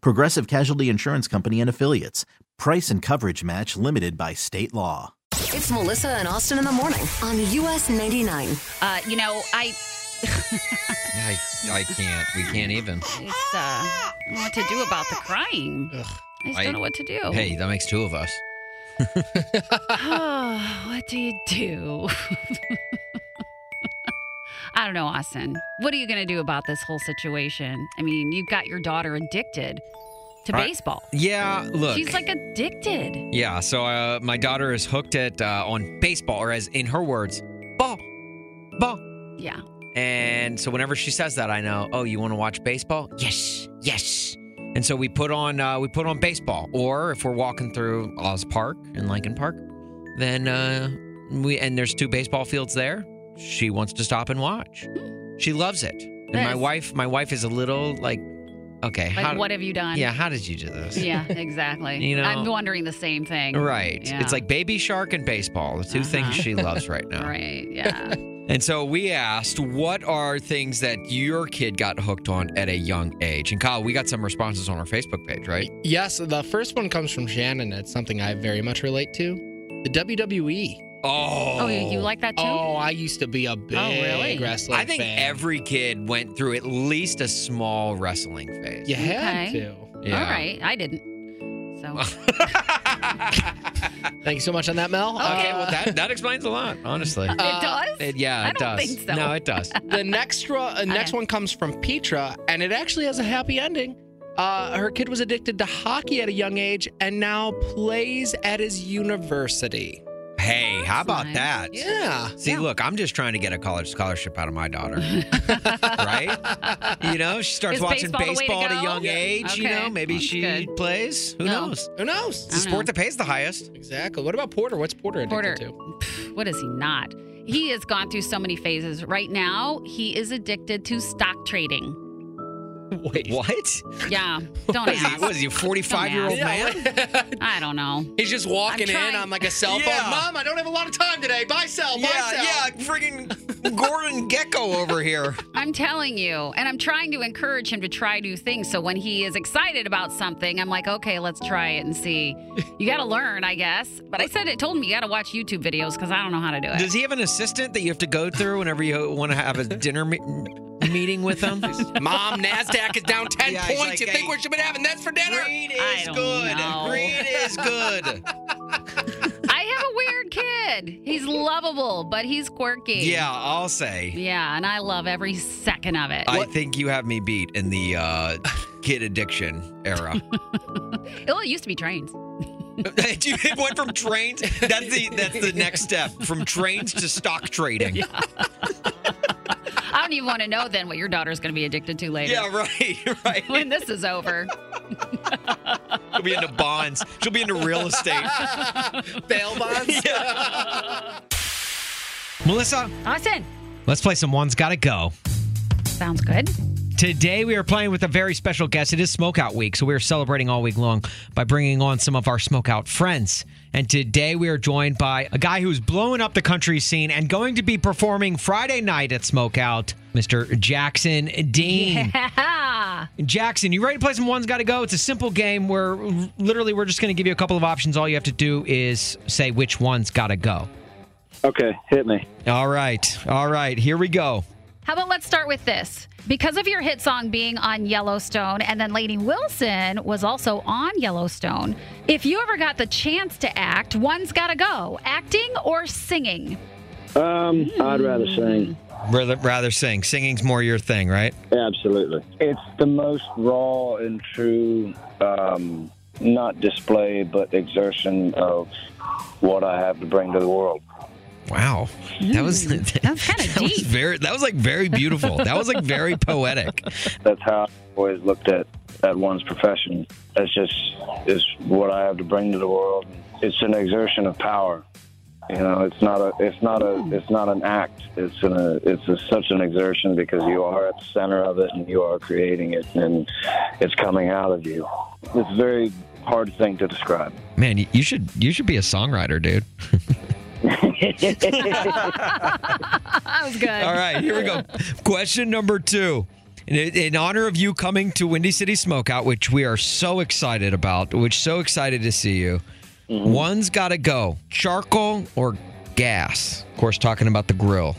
Progressive Casualty Insurance Company and Affiliates. Price and coverage match limited by state law. It's Melissa and Austin in the morning on US 99. Uh, you know, I I, I can't. We can't even. it's, uh, I don't know what to do about the crying. I just I- don't know what to do. Hey, that makes two of us. what do you do? I don't know, Austin. What are you going to do about this whole situation? I mean, you've got your daughter addicted to I- baseball. Yeah, look. She's like addicted. yeah, so uh, my daughter is hooked at uh, on baseball, or as in her words, ball, ball. Yeah. And so whenever she says that, I know. Oh, you want to watch baseball? Yes, yes. And so we put on uh, we put on baseball, or if we're walking through Oz Park in Lincoln Park, then uh, we and there's two baseball fields there. She wants to stop and watch. She loves it. And my Nice. wife, my wife is a little like, okay, Like, how, what have you done? yeah, how did you do this? Yeah, exactly. You know- I'm wondering the same thing. Right. Yeah. It's like baby shark and baseball, the 2 things Uh-huh. she loves right now. Right. Yeah. And so we asked, what are things that your kid got hooked on at a young age? And Kyle, we got some responses on our Facebook page, right? Yes, the first one comes from Shannon. It's something I very much relate to. The WWE. Oh. oh, you, you like that too? Oh, I used to be a big really? wrestling I think fan. every kid went through at least a small wrestling phase. You had Okay. to. Yeah. All right. I didn't. So. Thank you so much on that, Mel. Okay, Uh, well, that, that explains a lot, honestly. it does? It- yeah, I it don't does. think so. No, it does. the next ro- uh, next one comes from Petra, and it actually has a happy ending. Uh, her kid was addicted to hockey at a young age and now plays at his university. Hey, how about nice. that? Yeah. See, look, I'm just trying to get a college scholarship out of my daughter. right? You know, she starts Is watching baseball the way to baseball at a young Yeah. age. You know, maybe that's she good. plays. Who No. knows? Who knows? It's a I don't sport know. that pays the highest. Exactly. What about Porter? What's Porter addicted Porter, to? what is he not? He has gone through so many phases. Right now, he is addicted to stock trading. Wait. What? Yeah, don't What is he? ask. What is he? A 45 year old man? I don't know. He's just walking I'm in on like a cell phone. Yeah. Mom, I don't have a lot of time today. Buy sell. Buy Yeah, sell. yeah, friggin' Gordon Gekko over here. I'm telling you, and I'm trying to encourage him to try new things. So when he is excited about something, I'm like, okay, let's try it and see. You got to learn, I guess. But I said it told me you got to watch YouTube videos because I don't know how to do it. Does he have an assistant that you have to go through whenever you want to have a dinner me- meeting with them? Mom, NASDAQ is down 10 Yeah, points. like, you think hey, we should be having this for dinner? Greed is don't good. know. Greed is good. I have a weird kid. He's lovable, but he's quirky. Yeah, I'll say. Yeah, and I love every second of it. I think you have me beat in the uh, kid addiction era. Oh, it used to be trains. you went from trains. That's the that's the next step from trains to stock trading. Yeah, I don't even want to know then what your daughter's going to be addicted to later. Yeah, right, right. When this is over. She'll be into bonds. She'll be into real estate. Bail bonds? Melissa, Austin. let's play some one's gotta go. Sounds good. Today we are playing with a very special guest. It is Smokeout Week, so we are celebrating all week long by bringing on some of our Smokeout friends. And today we are joined by a guy who's blowing up the country scene and going to be performing Friday night at Smokeout, Mr. Jackson Dean. Yeah. Jackson, you ready to play some ones got to go? It's a simple game where literally we're just going to give you a couple of options. All you have to do is say which one's got to go. Okay, hit me. All right. All right. Here we go. How about let's start with this? Because of your hit song being on Yellowstone, and then Lainey Wilson was also on Yellowstone. If you ever got the chance to act, one's got to go acting or singing. Um, I'd rather sing. Rather, rather sing. Singing's more your thing, right? Absolutely. It's the most raw and true, um, not display, but exertion of what I have to bring to the world. Wow, that was That's kind of that was deep. very that was like very beautiful. That was like very poetic. That's how I've always looked at, at one's profession. That's just is what I have to bring to the world. It's an exertion of power. You know, it's not a, it's not a, hmm. it's not an act. It's an, a, it's a, such an exertion because you are at the center of it and you are creating it and it's coming out of you. It's a very hard thing to describe. Man, you- you should you should be a songwriter, dude. That was good. All right, here we go. Question number two. In, in honor of you coming to Windy City Smokeout, which we are so excited about, which so excited to see you. Mm-hmm. One's got to go: charcoal or gas. Of course, talking about the grill.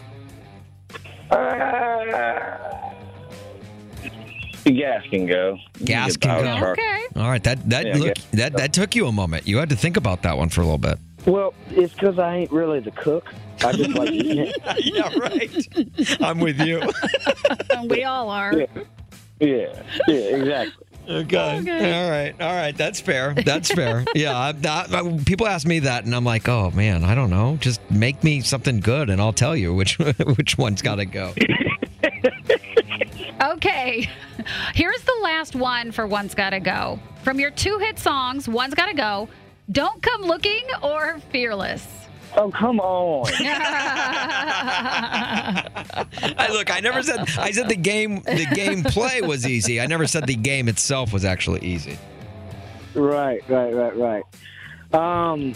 The gas can go. Gas can power go. Okay. All right, that that Yeah, look that that took you a moment. You had to think about that one for a little bit. Well, it's because I ain't really the cook. I just like eating it. yeah, right. I'm with you. We all are. Yeah. Yeah, yeah, exactly. Okay. All right. All right. That's fair. That's fair. yeah. I'm I- people ask me that, and I'm like, oh man, I don't know. Just make me something good, and I'll tell you which which one's got to go. Okay. Here's the last one for One's Gotta Go. From your two hit songs, One's Gotta Go, Don't Come Looking or Fearless. Oh, come on. I look. I never said. I said the game. The game play was easy. I never said the game itself was actually easy. right, right, right, right. Um,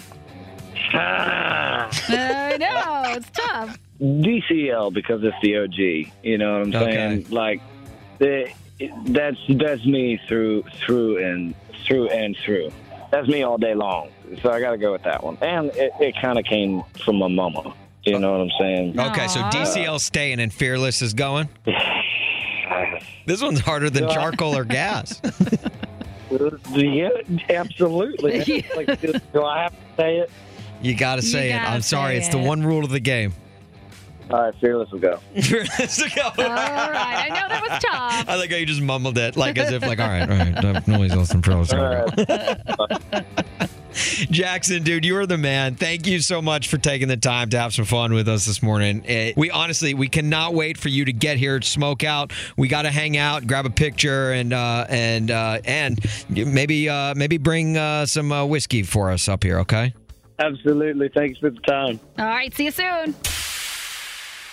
I know, it's tough. DCL because it's the OG. You know what I'm Okay. saying? Like, the, that's that's me through through and through and through. That's me all day long. So I got to go with that one. And it, it kind of came from my mama. You know what I'm saying? Okay. So Aw. DCL staying and fearless is going. This one's harder than charcoal or gas. Yeah, absolutely. like, do, do I have to say it? You got to say it. gotta I'm sorry. say It's the it. one rule of the game. All right, fearless will go. Fearless to go. All right. I know that was tough. I like how you just mumbled it, like as if, like, all right, all right, nobody's listening for us. All right. Jackson, dude, you are the man. Thank you so much for taking the time to have some fun with us this morning. Eh, we honestly, we cannot wait for you to get here, smoke out. We got to hang out, grab a picture, and uh, and uh, and maybe uh, maybe bring uh, some uh, whiskey for us up here. Okay, Absolutely. Thanks for the time. All right. See you soon.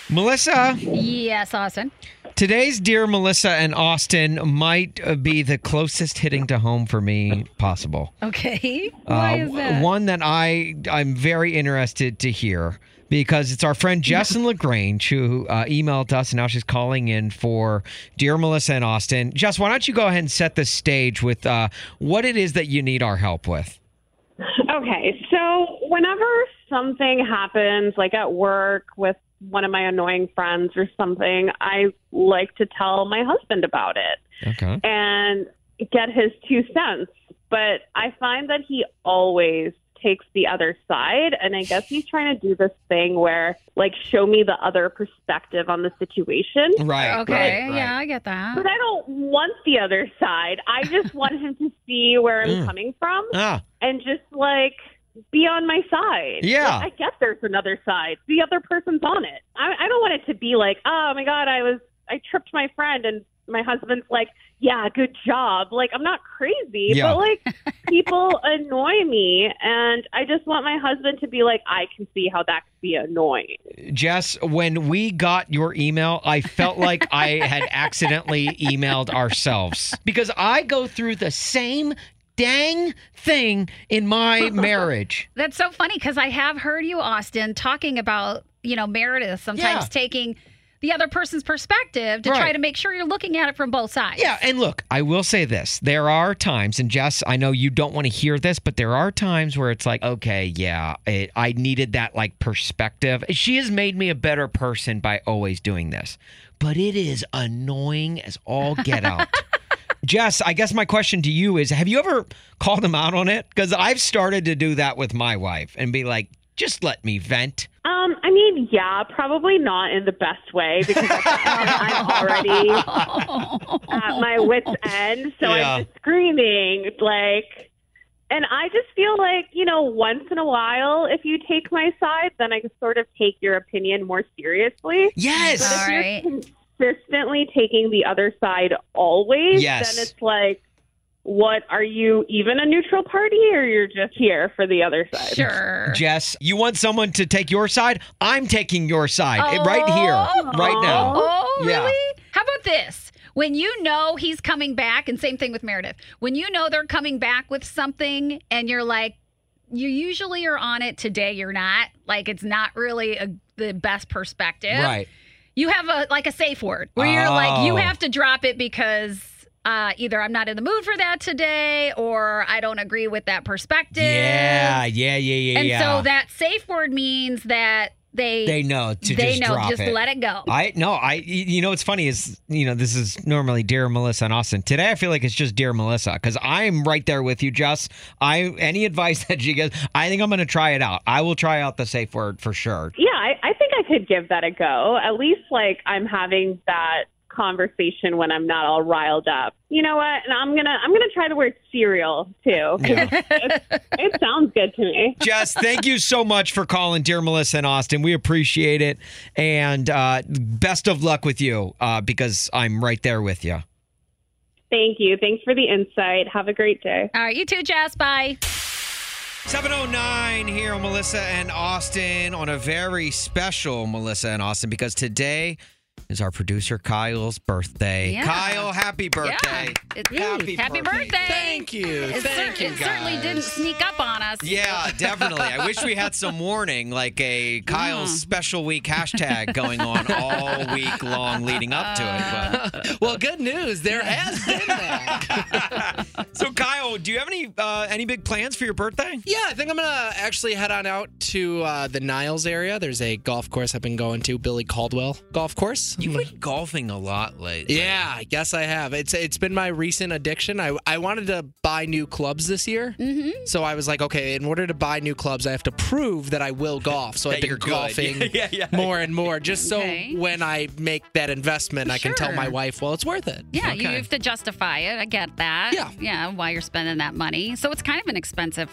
Melissa. Yes, Austin. Today's Dear Melissa and Austin might uh, be the closest hitting to home for me possible. Okay. Why Uh, is that? One that I I'm very interested to hear because it's our friend Jessin Lagrange who uh, emailed us and now she's calling in for dear Melissa and Austin. Jess, why don't you go ahead and set the stage with uh, what it is that you need our help with? Okay, so whenever something happens, like at work with one of my annoying friends or something, I like to tell my husband about it Okay. and get his two cents. But I find that he always takes the other side. And I guess he's trying to do this thing where, like, show me the other perspective on the situation. Right. okay. right, right. Yeah, I get that. But I don't want the other side. I just want him to see where I'm Mm. coming from Ah, and just like be on my side. Yeah. Like, I guess there's another side. The other person's on it. I, I don't want it to be like, oh my god, I was I tripped my friend and my husband's like, yeah, good job. Like I'm not crazy, Yeah. but like people annoy me, and I just want my husband to be like, I can see how that could be annoying. Jess, when we got your email, I felt like I had accidentally emailed ourselves because I go through the same dang thing in my marriage. That's so funny because I have heard you, Austin, talking about, you know, Meredith sometimes Yeah. taking the other person's perspective to try to make sure you're looking at it from both sides. Yeah, and look, I will say this. There are times, and Jess, I know you don't want to hear this, but there are times where it's like, okay, yeah, it, I needed that like perspective. She has made me a better person by always doing this. but it is annoying as all get out. Jess, I guess my question to you is have you ever called him out on it? Because I've started to do that with my wife and be like, just let me vent. Um, I mean, yeah, probably not in the best way because I'm already at my wit's end. So Yeah. I'm just screaming, like, and I just feel like, you know, once in a while, if you take my side, then I can sort of take your opinion more seriously. Yes. But if All you're right. Consistently taking the other side always, Yes. then it's like, what are you even a neutral party or you're just here for the other side? Sure. Jess, you want someone to take your side? I'm taking your side eh, right here, right now. Oh, Yeah. really? How about this? When you know he's coming back, and same thing with Meredith, when you know they're coming back with something and you're like, you usually are on it today, you're not. Like it's not really a, the best perspective. Right. You have a like a safe word where you're like, you Oh. have to drop it because uh, either I'm not in the mood for that today or I don't agree with that perspective. Yeah, yeah, yeah, yeah, And yeah. so that safe word means that they they know to they just know drop just it. let it go. I no, I you know what's funny is you know this is normally dear Melissa and Austin. Today I feel like it's just dear Melissa because I'm right there with you, Jess. I any advice that she gives, I think I'm going to try it out. I will try out the safe word for sure. Yeah, I, I think I could give that a go. At least like I'm having that conversation when I'm not all riled up. You know what? And I'm gonna I'm gonna try the word cereal too. 'cause it, it sounds good to me. Jess, thank you so much for calling, dear Melissa and Austin. We appreciate it, and uh, best of luck with you uh, because I'm right there with you. Thank you. Thanks for the insight. Have a great day. All right, you too, Jess. Bye. 709 here on Melissa and Austin on a very special Melissa and Austin because today is our producer Kyle's birthday. Yeah. Kyle, happy birthday. Yeah. It- Happy happy birthday. birthday. Thank you. It, Thank cer- you, it certainly didn't sneak up on us. Yeah, definitely. I wish we had some warning, like a Kyle's special week hashtag going on all week long leading up to it. But Well, good news. There has been that. so, Kyle, do you have any uh, any big plans for your birthday? Yeah, I think I'm gonna actually head on out to uh, the Niles area. There's a golf course I've been going to, Billy Caldwell Golf Course. You've been golfing a lot lately. Yeah, I guess I have. It's it's been my recent addiction. I I wanted to buy new clubs this year, mm-hmm. so I was like, okay, in order to buy new clubs, I have to prove that I will golf. So I've been golfing Yeah, yeah. more and more, just Okay. so when I make that investment, I can tell my wife, well, it's worth it. Yeah, you have to justify it. I get that. Yeah. Yeah, why you're spending that money. So it's kind of an expensive.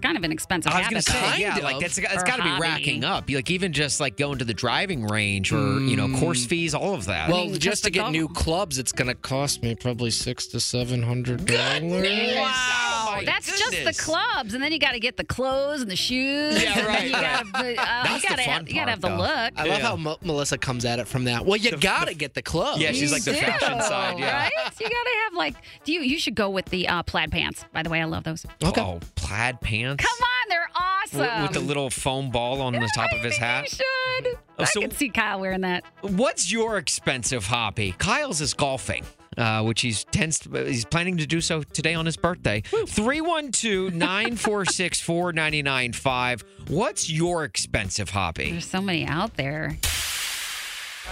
It's kind of an expensive I was gonna habit. say. Kind yeah, of. like it's, it's Or got to be racking up. Like even just like going to the driving range or you know course hmm. fees, all of that. Well, mean, just, just to the get golf- new clubs, it's gonna cost me probably six to seven hundred dollars. Wow, my that's just the clubs, and then you got to get the clothes and the shoes. Yeah, right, You got to, uh, you That's the got to, fun have, you got to have part, the look. I love Yeah. how Mo- Melissa comes at it from that. Well, you gotta get the clubs. Yeah, she's like the You fashion side, yeah. right. You got to have like. Do you? You should go with the uh, plaid pants. By the way, I love those. Okay. Oh, plaid pants. Come on, they're awesome. W- With the little foam ball on the top of his I hat. think You should. Oh, I can see Kyle wearing that. What's your expensive hobby? Kyle's is golfing. Uh, which he's tends he's planning to do so today on his birthday. 312-946-4995. What's your expensive hobby? There's so many out there.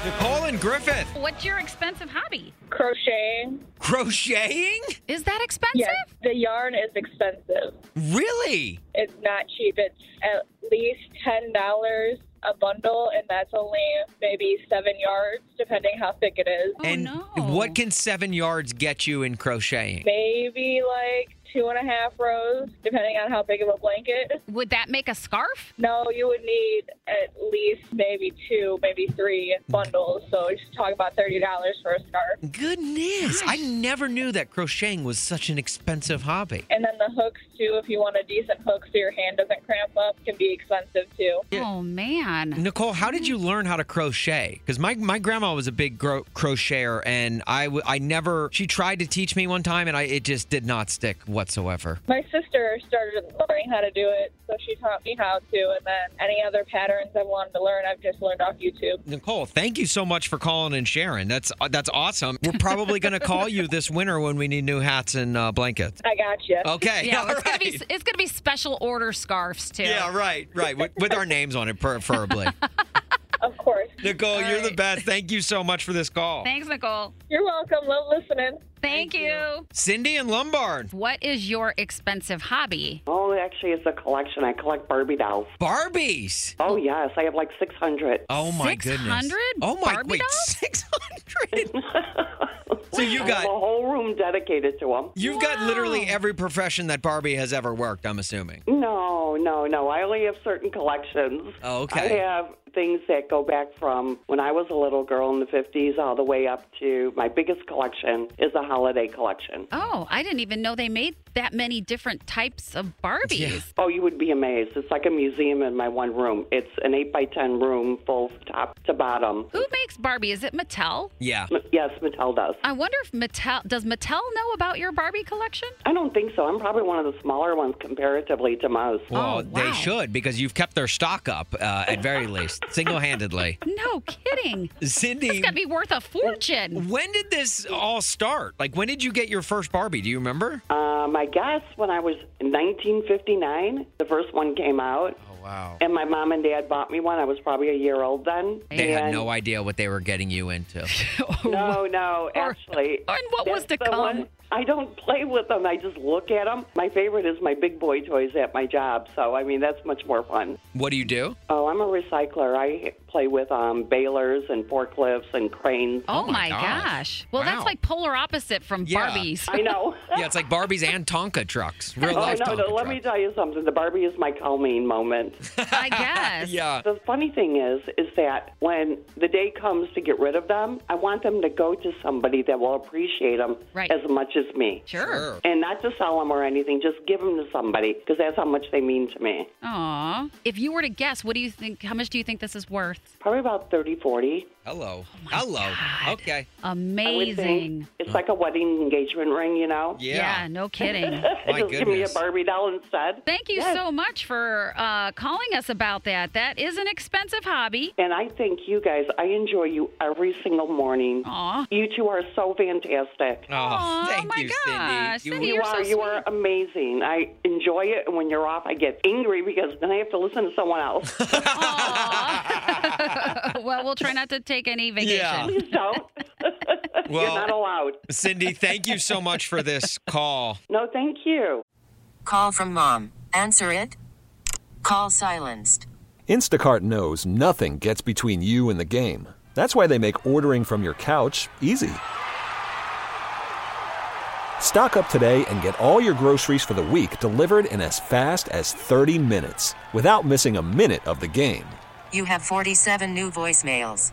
Nicole and Griffith. What's your expensive hobby? Crocheting. Crocheting? Is that expensive? Yes, the yarn is expensive. Really? It's not cheap. It's at least ten dollars a bundle, and that's only maybe seven yards, depending how thick it is. Oh, and no. what can seven yards get you in crocheting? Maybe like two and a half rows, depending on how big of a blanket. Would that make a scarf? No, you would need at least maybe two, maybe three bundles. So just talk about thirty dollars for a scarf. Goodness, I never knew that crocheting was such an expensive hobby. And then the hooks too, if you want a decent hook so your hand doesn't cramp up, can be expensive too. Oh man. Nicole, how did you learn how to crochet? Because my, my grandma was a big gro- crocheter, and I, w- I never. She tried to teach me one time, and I it just did not stick whatsoever. My sister started learning how to do it, so she taught me how to. And then any other patterns I wanted to learn, I've just learned off YouTube. Nicole, thank you so much for calling and sharing. That's uh, that's awesome. We're probably going to call you this winter when we need new hats and uh, blankets. I got you. Okay, Yeah, all it's gonna be it's gonna be special order scarves too. Yeah, right, right. With, with our names on it, preferably. Of course. Nicole, you're the best. Thank you so much for this call. Thanks, Nicole. You're welcome. Love listening. Thank, you. Cindy and Lombard. What is your expensive hobby? Oh, actually, it's a collection. I collect Barbie dolls. Barbies. Oh, yes. I have like 600. Oh my goodness. 600 Oh my Barbie wait, dolls? six hundred. so you I got have a whole room dedicated to them. you've got literally every profession that Barbie has ever worked. I'm assuming. No, no, no. I only have certain collections. Oh, okay. I have things that go back from when I was a little girl in the 50s all the way up to my biggest collection is a holiday collection. Oh, I didn't even know they made that many different types of Barbies. Oh, you would be amazed. It's like a museum in my one room. It's an 8 by 10 room full top to bottom. Who makes Barbie? Is it Mattel? Yeah. M- Yes, Mattel does. I wonder if Mattel does Mattel know about your Barbie collection? I don't think so. I'm probably one of the smaller ones comparatively to most. Well, Oh, they should because you've kept their stock up uh, at very least, single-handedly. No kidding. Cindy, It's got to be worth a fortune. when did this all start? Like, when did you get your first Barbie? Do you remember? Um, I guess when I was 1959, the first one came out. Oh wow. And my mom and dad bought me one. I was probably a year old then. They had no idea what they were getting you into. No, no, actually. and what was to the come? one- I don't play with them. I just look at them. My favorite is my big boy toys at my job. So, I mean, that's much more fun. What do you do? Oh, I'm a recycler. I play with um, balers and forklifts and cranes. Oh, my my gosh. gosh. Well, Wow. that's like polar opposite from Yeah. Barbies. I know. Yeah, it's like Barbies and Tonka trucks, real Oh, life no, Tonka no, let trucks. me tell you something. The Barbie is my calming moment. I guess. yeah. The funny thing is, is that when the day comes to get rid of them, I want them to go to somebody that will appreciate them Right. as much as me. Sure. And not to sell them or anything, just give them to somebody because that's how much they mean to me. Aw. If you were to guess, what do you think? How much do you think this is worth? Probably about 30, 40. Hello. Hello. Okay. Amazing. It's like a wedding engagement ring, you know? Yeah. no kidding. My just give me a. Barbie doll instead. Thank you Yes. so much for uh, calling us about that. That is an expensive hobby. And I thank you guys. I enjoy you every single morning. Aw. You two are so fantastic. Oh, Aw, thank my you, gosh. Cindy. Cindy, You you're are so you are amazing. I enjoy it, and when you're off, I get angry because then I have to listen to someone else. Aw. well, we'll try not to take any vacation. Yeah. Please don't. Well- you're not allowed. Cindy, thank you so much for this call. No, thank you. Call from mom. Answer it. Call silenced. Instacart knows nothing gets between you and the game. That's why they make ordering from your couch easy. Stock up today and get all your groceries for the week delivered in as fast as 30 minutes without missing a minute of the game. You have 47 new voicemails.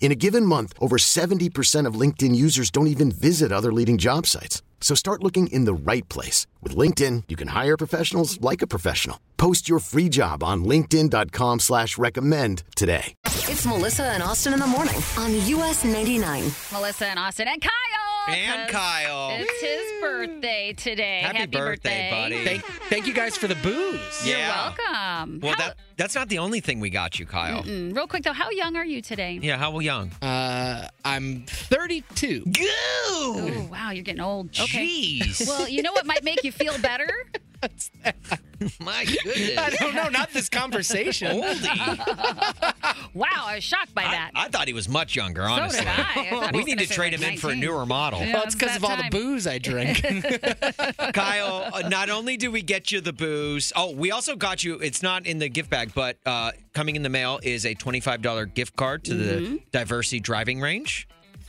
In a given month, over 70% of LinkedIn users don't even visit other leading job sites. So start looking in the right place. With LinkedIn, you can hire professionals like a professional. Post your free job on linkedin.com slash recommend today. It's Melissa and Austin in the morning on US 99. Melissa and Austin and Kyle. And 'cause Kyle. It's his birthday today. Happy birthday, buddy. Thank, thank you guys for the booze. You're Yeah. welcome. Well, How- that that's not the only thing we got you, Kyle. Mm, real quick though, how young are you today? Yeah, how young? Uh, I'm 32. Go! Oh wow, you're getting old. Okay. Jeez. Well, you know what might make you feel better? My goodness. I don't know, not this conversation. Oldie. Wow, I was shocked by that. I thought he was much younger, so honestly. did I. I thought he we was need gonna say, trade like, him in for a 19. newer model. Yeah, Well, it's because that of all the time. booze I drink. Kyle, uh, not only do we get you the booze, oh, we also got you, it's not in the gift bag, but uh, coming in the mail is a $25 gift card to Mm-hmm. the Diversey Driving Range.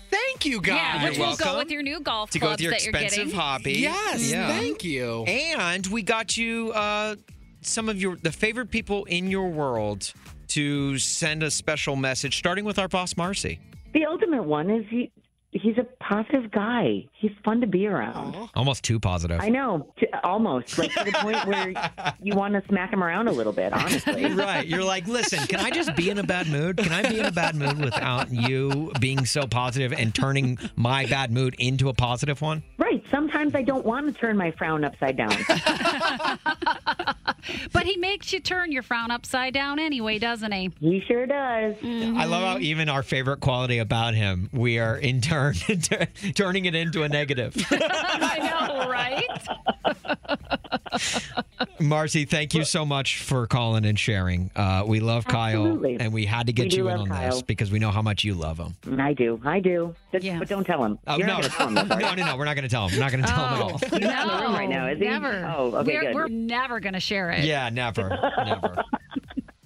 Thank you, guys. Yeah, which You're will go with your new golf to go with your that you're expensive getting. hobby. Yes, Yeah. thank you. And we got you uh, some of your the favorite people in your world to send a special message, starting with our boss Marcy. The ultimate one is he. He's a positive guy. He's fun to be around. Almost too positive. I know, t- almost like to the point where you want to smack him around a little bit. Honestly, right. You're like, listen, can I just be in a bad mood? Can I be in a bad mood without you being so positive and turning my bad mood into a positive one? Right. Sometimes I don't want to turn my frown upside down. But he makes you turn your frown upside down anyway, doesn't he? He sure does. I love how mm-hmm. even our favorite quality about him, we are in turn turning it into a negative. I know, right? Marcy, thank you so much for calling and sharing. Uh, we love Absolutely. Kyle, and we had to get We you in love on this because we know how much you love him. I do. I do. But, but don't tell him. Oh, You're no, tell him no, this, are you? no, no, no. We're not going to tell him. We're not going to tell him at all. He's not in the room right now, is he? Never. Oh, okay, we're, good. we're never going to share it. Yeah, never, never.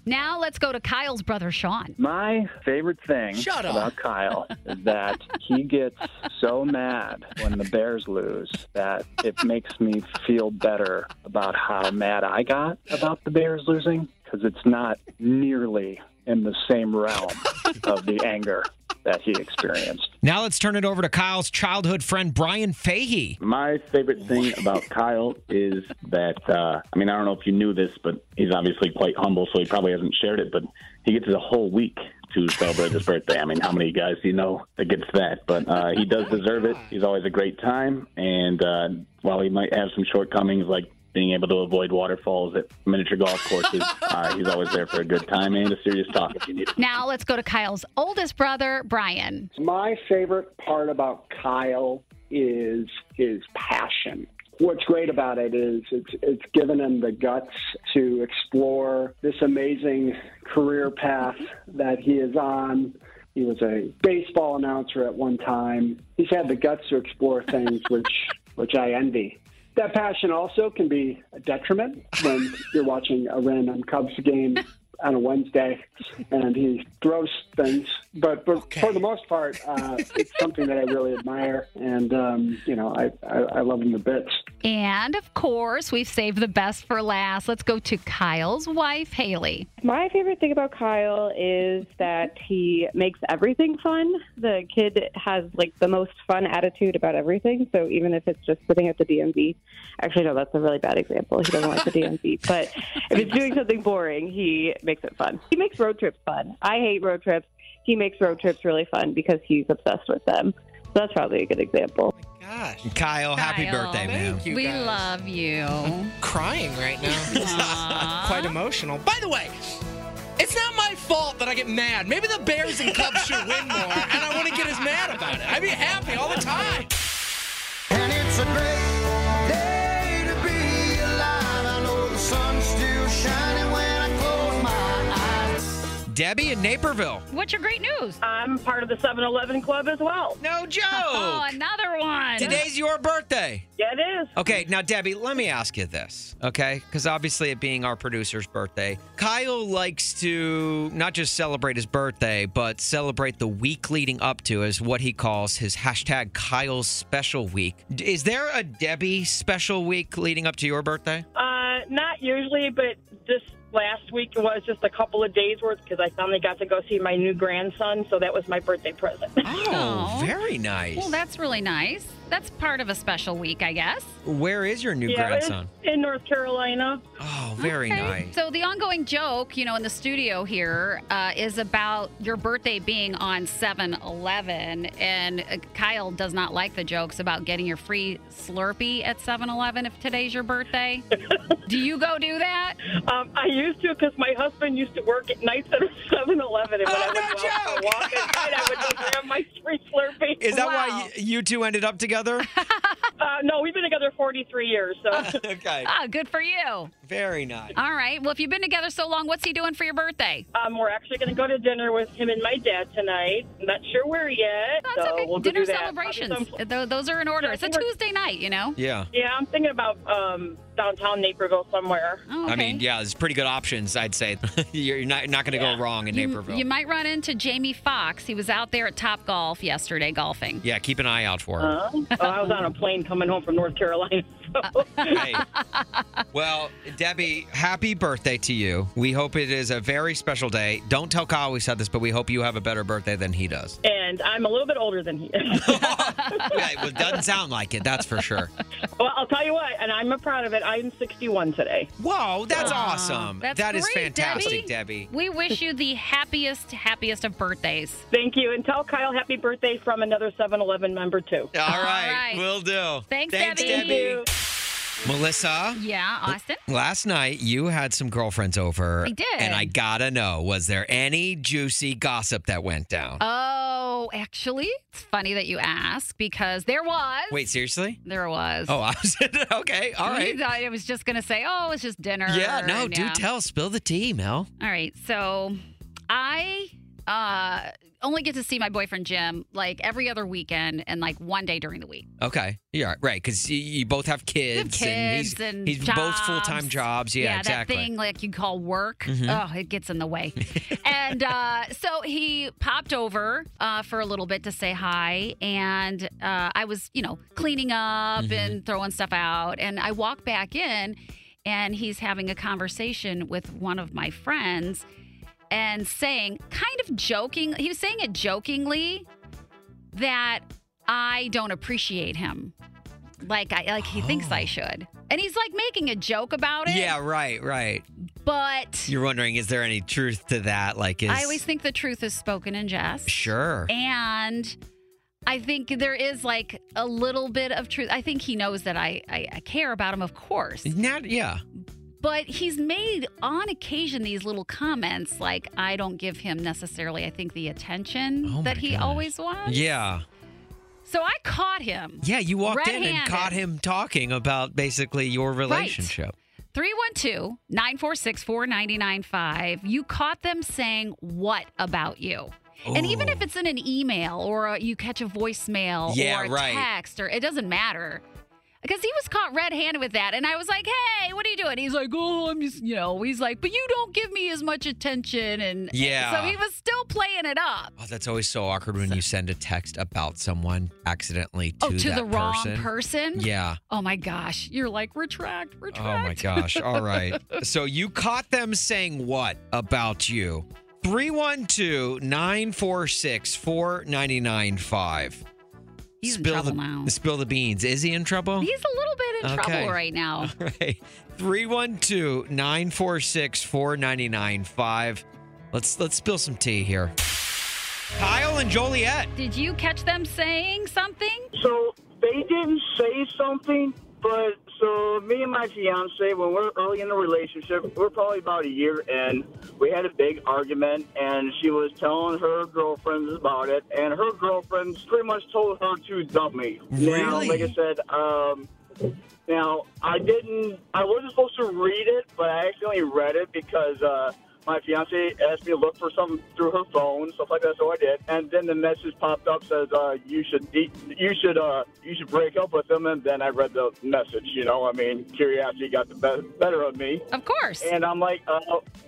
Now let's go to Kyle's brother, Sean. My favorite thing Shut up. about Kyle is that he gets so mad when the Bears lose that it makes me feel better about how mad I got about the Bears losing because it's not nearly in the same realm of the anger that he experienced. Now let's turn it over to Kyle's childhood friend, Brian Fahey. My favorite thing about Kyle is that, uh, I mean, I don't know if you knew this, but he's obviously quite humble, so he probably hasn't shared it, but he gets a whole week to celebrate his birthday. I mean, how many guys do you know that gets that? But uh, he does deserve it. He's always a great time. And uh, while he might have some shortcomings, like being able to avoid waterfalls at miniature golf courses, uh, he's always there for a good time and a serious talk if you need it. Now let's go to Kyle's oldest brother, Brian. My favorite part about Kyle is his passion. What's great about it is it's it's given him the guts to explore this amazing career path that he is on. He was a baseball announcer at one time. He's had the guts to explore things which which I envy. That passion also can be a detriment when you're watching a random Cubs game on a Wednesday and he throws things. But, but for the most part, uh, it's something that I really admire, and um, you know, I, I, I love him to bits. And of course, we've saved the best for last. Let's go to Kyle's wife, Haley. My favorite thing about Kyle is that he makes everything fun. The kid has like the most fun attitude about everything. So even if it's just sitting at the DMV, actually no, that's a really bad example. He doesn't like the DMV. But if it's doing something boring, he makes it fun. He makes road trips fun. I hate road trips. He makes road trips really fun because he's obsessed with them. So that's probably a good example. Oh gosh. Kyle, happy Kyle. birthday, man. Thank you, we guys. love you. crying right now. Quite emotional. By the way, it's not my fault that I get mad. Maybe the Bears and Cubs should win more, and I want to get as mad about it. I'd be happy all the time. And it's a great Debbie in Naperville. What's your great news? I'm part of the 7 Eleven Club as well. No joke. Oh, another one. Today's your birthday. Yeah, it is. Okay, now Debbie, let me ask you this, okay? Because obviously, it being our producer's birthday, Kyle likes to not just celebrate his birthday, but celebrate the week leading up to as what he calls his hashtag Kyle's special week. Is there a Debbie special week leading up to your birthday? Uh, not usually, but this last week was just a couple of days worth because I finally got to go see my new grandson, so that was my birthday present. Oh, very nice. Well, that's really nice. That's part of a special week, I guess. Where is your new yeah, it's grandson? in North Carolina. Oh, very nice. So the ongoing joke, you know, in the studio here, uh, is about your birthday being on 7-Eleven, and uh, Kyle does not like the jokes about getting your free Slurpee at 7-Eleven if today's your birthday. do you go do that? Um, I used to because my husband used to work at nights at 7 Eleven, and when I would go out for walk at night, I would go grab my free Slurpee. Is that why y- you two ended up together? Uh, no, we've been together 43 years, so. okay. Ah, good for you. Very nice. All right. Well, if you've been together so long, what's he doing for your birthday? Um, we're actually going to go to dinner with him and my dad tonight. Not sure where yet. That's so okay. We'll Dinner celebrations. Some- Those are in order. It's a Tuesday night, you know? Yeah. Yeah, I'm thinking about um, downtown Naperville somewhere. Oh, I mean, yeah, there's pretty good options, I'd say. you're not, not going to go wrong in You, Naperville. you might run into Jamie Foxx. He was out there at Top Golf yesterday golfing. yeah, keep an eye out for him. Uh, oh, I was on a plane coming home from North Carolina. So. Hey. Well, Debbie, happy birthday to you. We hope it is a very special day. Don't tell Kyle we said this, but we hope you have a better birthday than he does. And I'm a little bit older than he is. yeah, well, it doesn't sound like it, that's for sure. well, I'll tell you what, and I'm proud of it. I'm 61 today. Whoa, that's Aw, awesome. that's That is great, fantastic, Debbie. Debbie. We wish you the happiest, happiest of birthdays. Thank you. And tell Kyle happy birthday from another 7 Eleven member, too. All right, right. will do. Thanks, Thanks Debbie. Debbie. Melissa, Yeah, Austin. last night you had some girlfriends over. I did. And I gotta know, was there any juicy gossip that went down? Oh, actually, it's funny that you ask because there was. Wait, seriously? There was. Oh, I was okay. All You thought I was just to say, oh, it's just dinner. Yeah, no, do yeah. tell. Spill the tea, Mel. All right. So I uh, only get to see my boyfriend Jim like every other weekend and like one day during the week. Okay. Yeah, right. Because you, you both have kids. Have and kids he's, and he's both full time jobs. Yeah, exactly. that thing like you call work. Mhm. Oh, it gets in the way. and uh, so he popped over uh, for a little bit to say hi, and uh, I was, you know, cleaning up Mm-hmm. and throwing stuff out, and I walk back in, and he's having a conversation with one of my friends, and saying, kind of joking, he was saying it jokingly, that I don't appreciate him. Like I like he thinks I oh. should. And he's like making a joke about it. Oh. yeah, right, right. But You're wondering, is there any truth to that? Like, is I always think the truth is spoken in jest. sure. And I think there is like a little bit of truth. I think he knows that I, I, I care about him, of course. Not, yeah. But he's made on occasion these little comments like I don't give him necessarily, I think, the attention Oh that he gosh. always wants. Yeah. So I caught him. Yeah, you walked in and caught him talking about basically your relationship. 312 946 4995. You caught them saying what about you? And even if it's in an email or a, you catch a voicemail Yeah, or a right. text or it doesn't matter. Because he was caught red handed with that. And I was like, hey, what are you doing? He's like, oh, I'm just, you know, he's like, but you don't give me as much attention. And Yeah. so he was still playing it up. Oh, that's always so awkward when you send a text about someone accidentally to oh, to the wrong person. person? Yeah. Oh my gosh. You're like, retract, retract. Oh my gosh. All right. so you caught them saying what about you? 312 946 4995. He's in spill trouble the, now. Spill the beans. Is he in trouble? He's a little bit in Okay. trouble right now. All right. 312 946 4995. Let's let's spill some tea here. Kyle and Joliet. Did you catch them saying something? So they didn't say something, but so me and my fiance, when we're early in the relationship, we're probably about a year in. We had a big argument, and she was telling her girlfriends about it, and her girlfriends pretty much told her to dump me. Now, Really? like I said, um, now I didn't, I wasn't supposed to read it, but I accidentally read it because. Uh, my fiance asked me to look for something through her phone, stuff like that. So I did, and then the message popped up says, uh, "You should, you should, uh, you should break up with him." And then I read the message. You know, I mean, curiosity got the be- better of me. Of course. And I'm like, uh,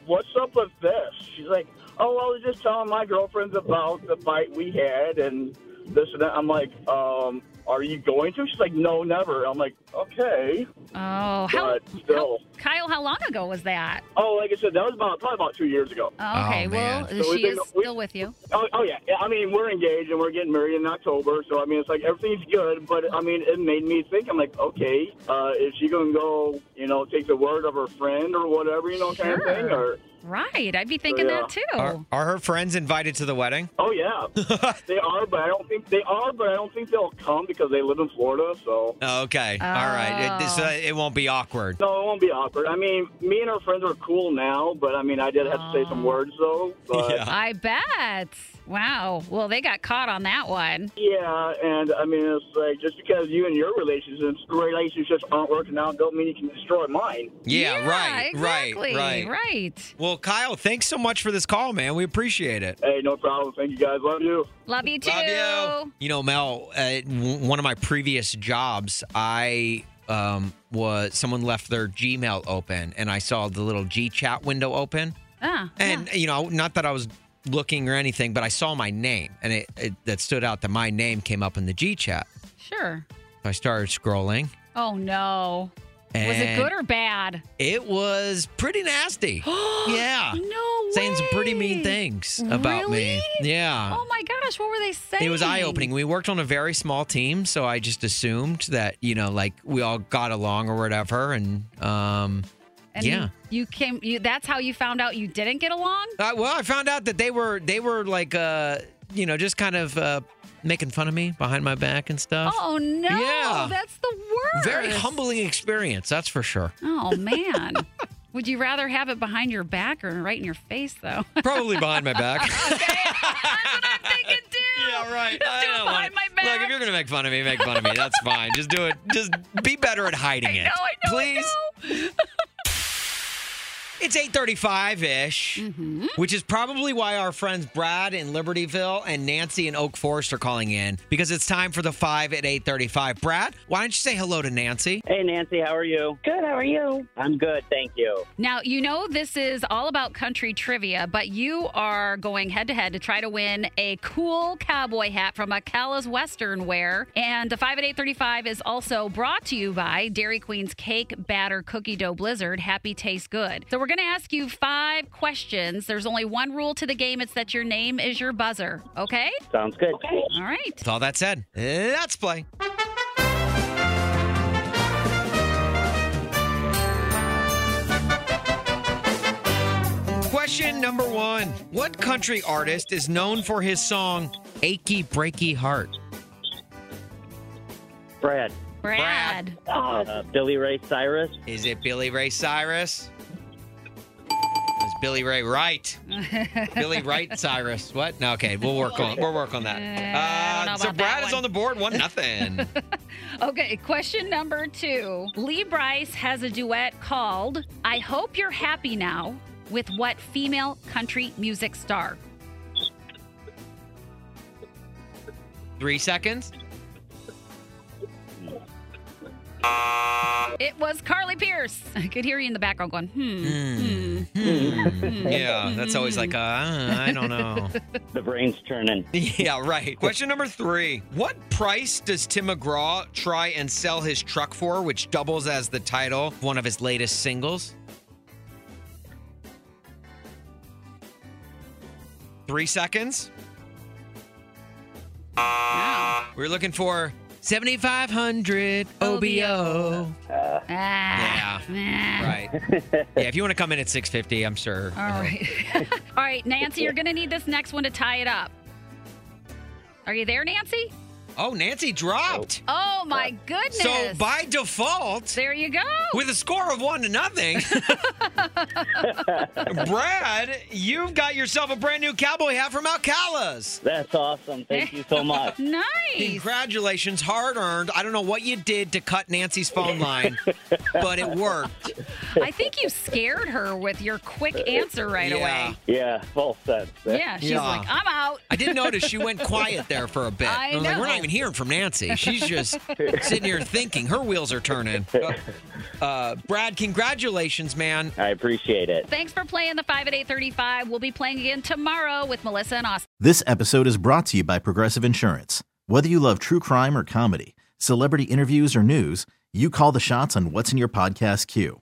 "What's up with this?" She's like, "Oh, I was just telling my girlfriends about the fight we had and this and that." I'm like, um, "Are you going to?" She's like, "No, never." I'm like, "Okay." Oh, how, But still. Kyle, how long ago was that? Oh, like I said, that was about probably about two years ago. Oh, okay, well, So we've she been- is still with you. Oh, oh yeah. yeah. I mean, we're engaged and we're getting married in October. So I mean, it's like everything's good. But I mean, it made me think. I'm like, okay, uh, is she gonna go? You know, take the word of her friend or whatever, you know, kind of thing. Or Right. I'd be thinking Yeah. that too. Are, are her friends invited to the wedding? oh yeah, they are. But I don't think they are. But I don't think they'll come because they live in Florida. So Oh, Okay. All right. It, so Oh. Ah. Uh, it won't be awkward. no, it won't be awkward. I mean, me and her friends are cool now. But I mean, I did have to say some words though. But I bet. Wow. Well, they got caught on that one. Yeah, and I mean, it's like just because you and your relationships relationships aren't working out, don't mean you can destroy mine. Yeah, right, exactly, right, right. right. Well, Kyle, thanks so much for this call, man. We appreciate it. Hey, no problem. Thank you guys. Love you. Love you too. Love you. You know, Mel, uh, one of my previous jobs, I um, was someone left their Gmail open, and I saw the little G chat window open. Ah, And you know, not that I was looking or anything, but I saw my name, and it, it that stood out that my name came up in the G chat. sure. So I started scrolling. Oh no. Was it good or bad? It was pretty nasty. yeah. No way. Saying some pretty mean things about me. Yeah. Oh my gosh, what were they saying? It was eye opening. We worked on a very small team, so I just assumed that, you know, like we all got along or whatever. And um And yeah. You came you that's how you found out you didn't get along? Uh, well, I found out that they were they were like uh you know, just kind of uh making fun of me behind my back and stuff. Oh no. Yeah. That's the worst. Very humbling experience, that's for sure. Oh man. Would you rather have it behind your back or right in your face though? Probably behind my back. Okay. That's what I'm thinking too. Yeah, right. Let's do it behind my back. Look, if you're gonna make fun of me, make fun of me. That's fine. Just do it. Just be better at hiding it. Please. It's 8:35-ish, Mm-hmm. which is probably why our friends Brad in Libertyville and Nancy in Oak Forest are calling in because it's time for the 5 at 8:35. Brad, why don't you say hello to Nancy? Hey, Nancy, how are you? Good, how are you? I'm good, thank you. Now, you know this is all about country trivia, but you are going head to head to try to win a cool cowboy hat from Alcala's Western Wear. And the 5 at 835 is also brought to you by Dairy Queen's Cake Batter Cookie Dough Blizzard. Happy Taste Good. So we're going to ask you five questions. There's only one rule to the game. It's that your name is your buzzer. Okay? Sounds good. Okay. All right. With all that said, let's play. Question number one What country artist is known for his song Achy Breaky Heart? Brad. Brad. Uh, Billy Ray Cyrus. Is it Billy Ray Cyrus? Billy Ray right? Billy Wright Cyrus. What? No, okay, we'll work on we'll work on that. Know Uh, so Brad is on the board, one nothing. Okay, question number two. Lee Brice has a duet called I Hope You're Happy Now with what female country music star? Three seconds. It was Carly Pearce. I could hear you in the background going, hmm. Hmm. Yeah, that's always like, uh, I don't know. The brain's turning. Yeah, right. Question number three. What price does Tim McGraw try and sell his truck for, which doubles as the title of one of his latest singles? Three seconds. We're looking for 7,500 OBO. Ah, Yeah. Right. Yeah, if you want to come in at 650, I'm sure. All right. All right, Nancy, you're going to need this next one to tie it up. Are you there, Nancy? Oh, Nancy dropped. Oh, my goodness. So by default, there you go. with a score of one to nothing, Brad, you've got yourself a brand new cowboy hat from Alcala's. That's awesome. Thank you so much. nice. Congratulations, hard earned. I don't know what you did to cut Nancy's phone line, but it worked. I think you scared her with your quick answer right Yeah. away. Yeah, full sense. Yeah, she's Yeah. like, I'm out. I didn't notice she went quiet there for a bit. I was like, we're not even hearing from Nancy. She's just sitting here thinking. Her wheels are turning. Uh, Brad, congratulations, man. I appreciate it. Thanks for playing the 5 at 835. We'll be playing again tomorrow with Melissa and Austin. This episode is brought to you by Progressive Insurance. Whether you love true crime or comedy, celebrity interviews or news, you call the shots on what's in your podcast queue.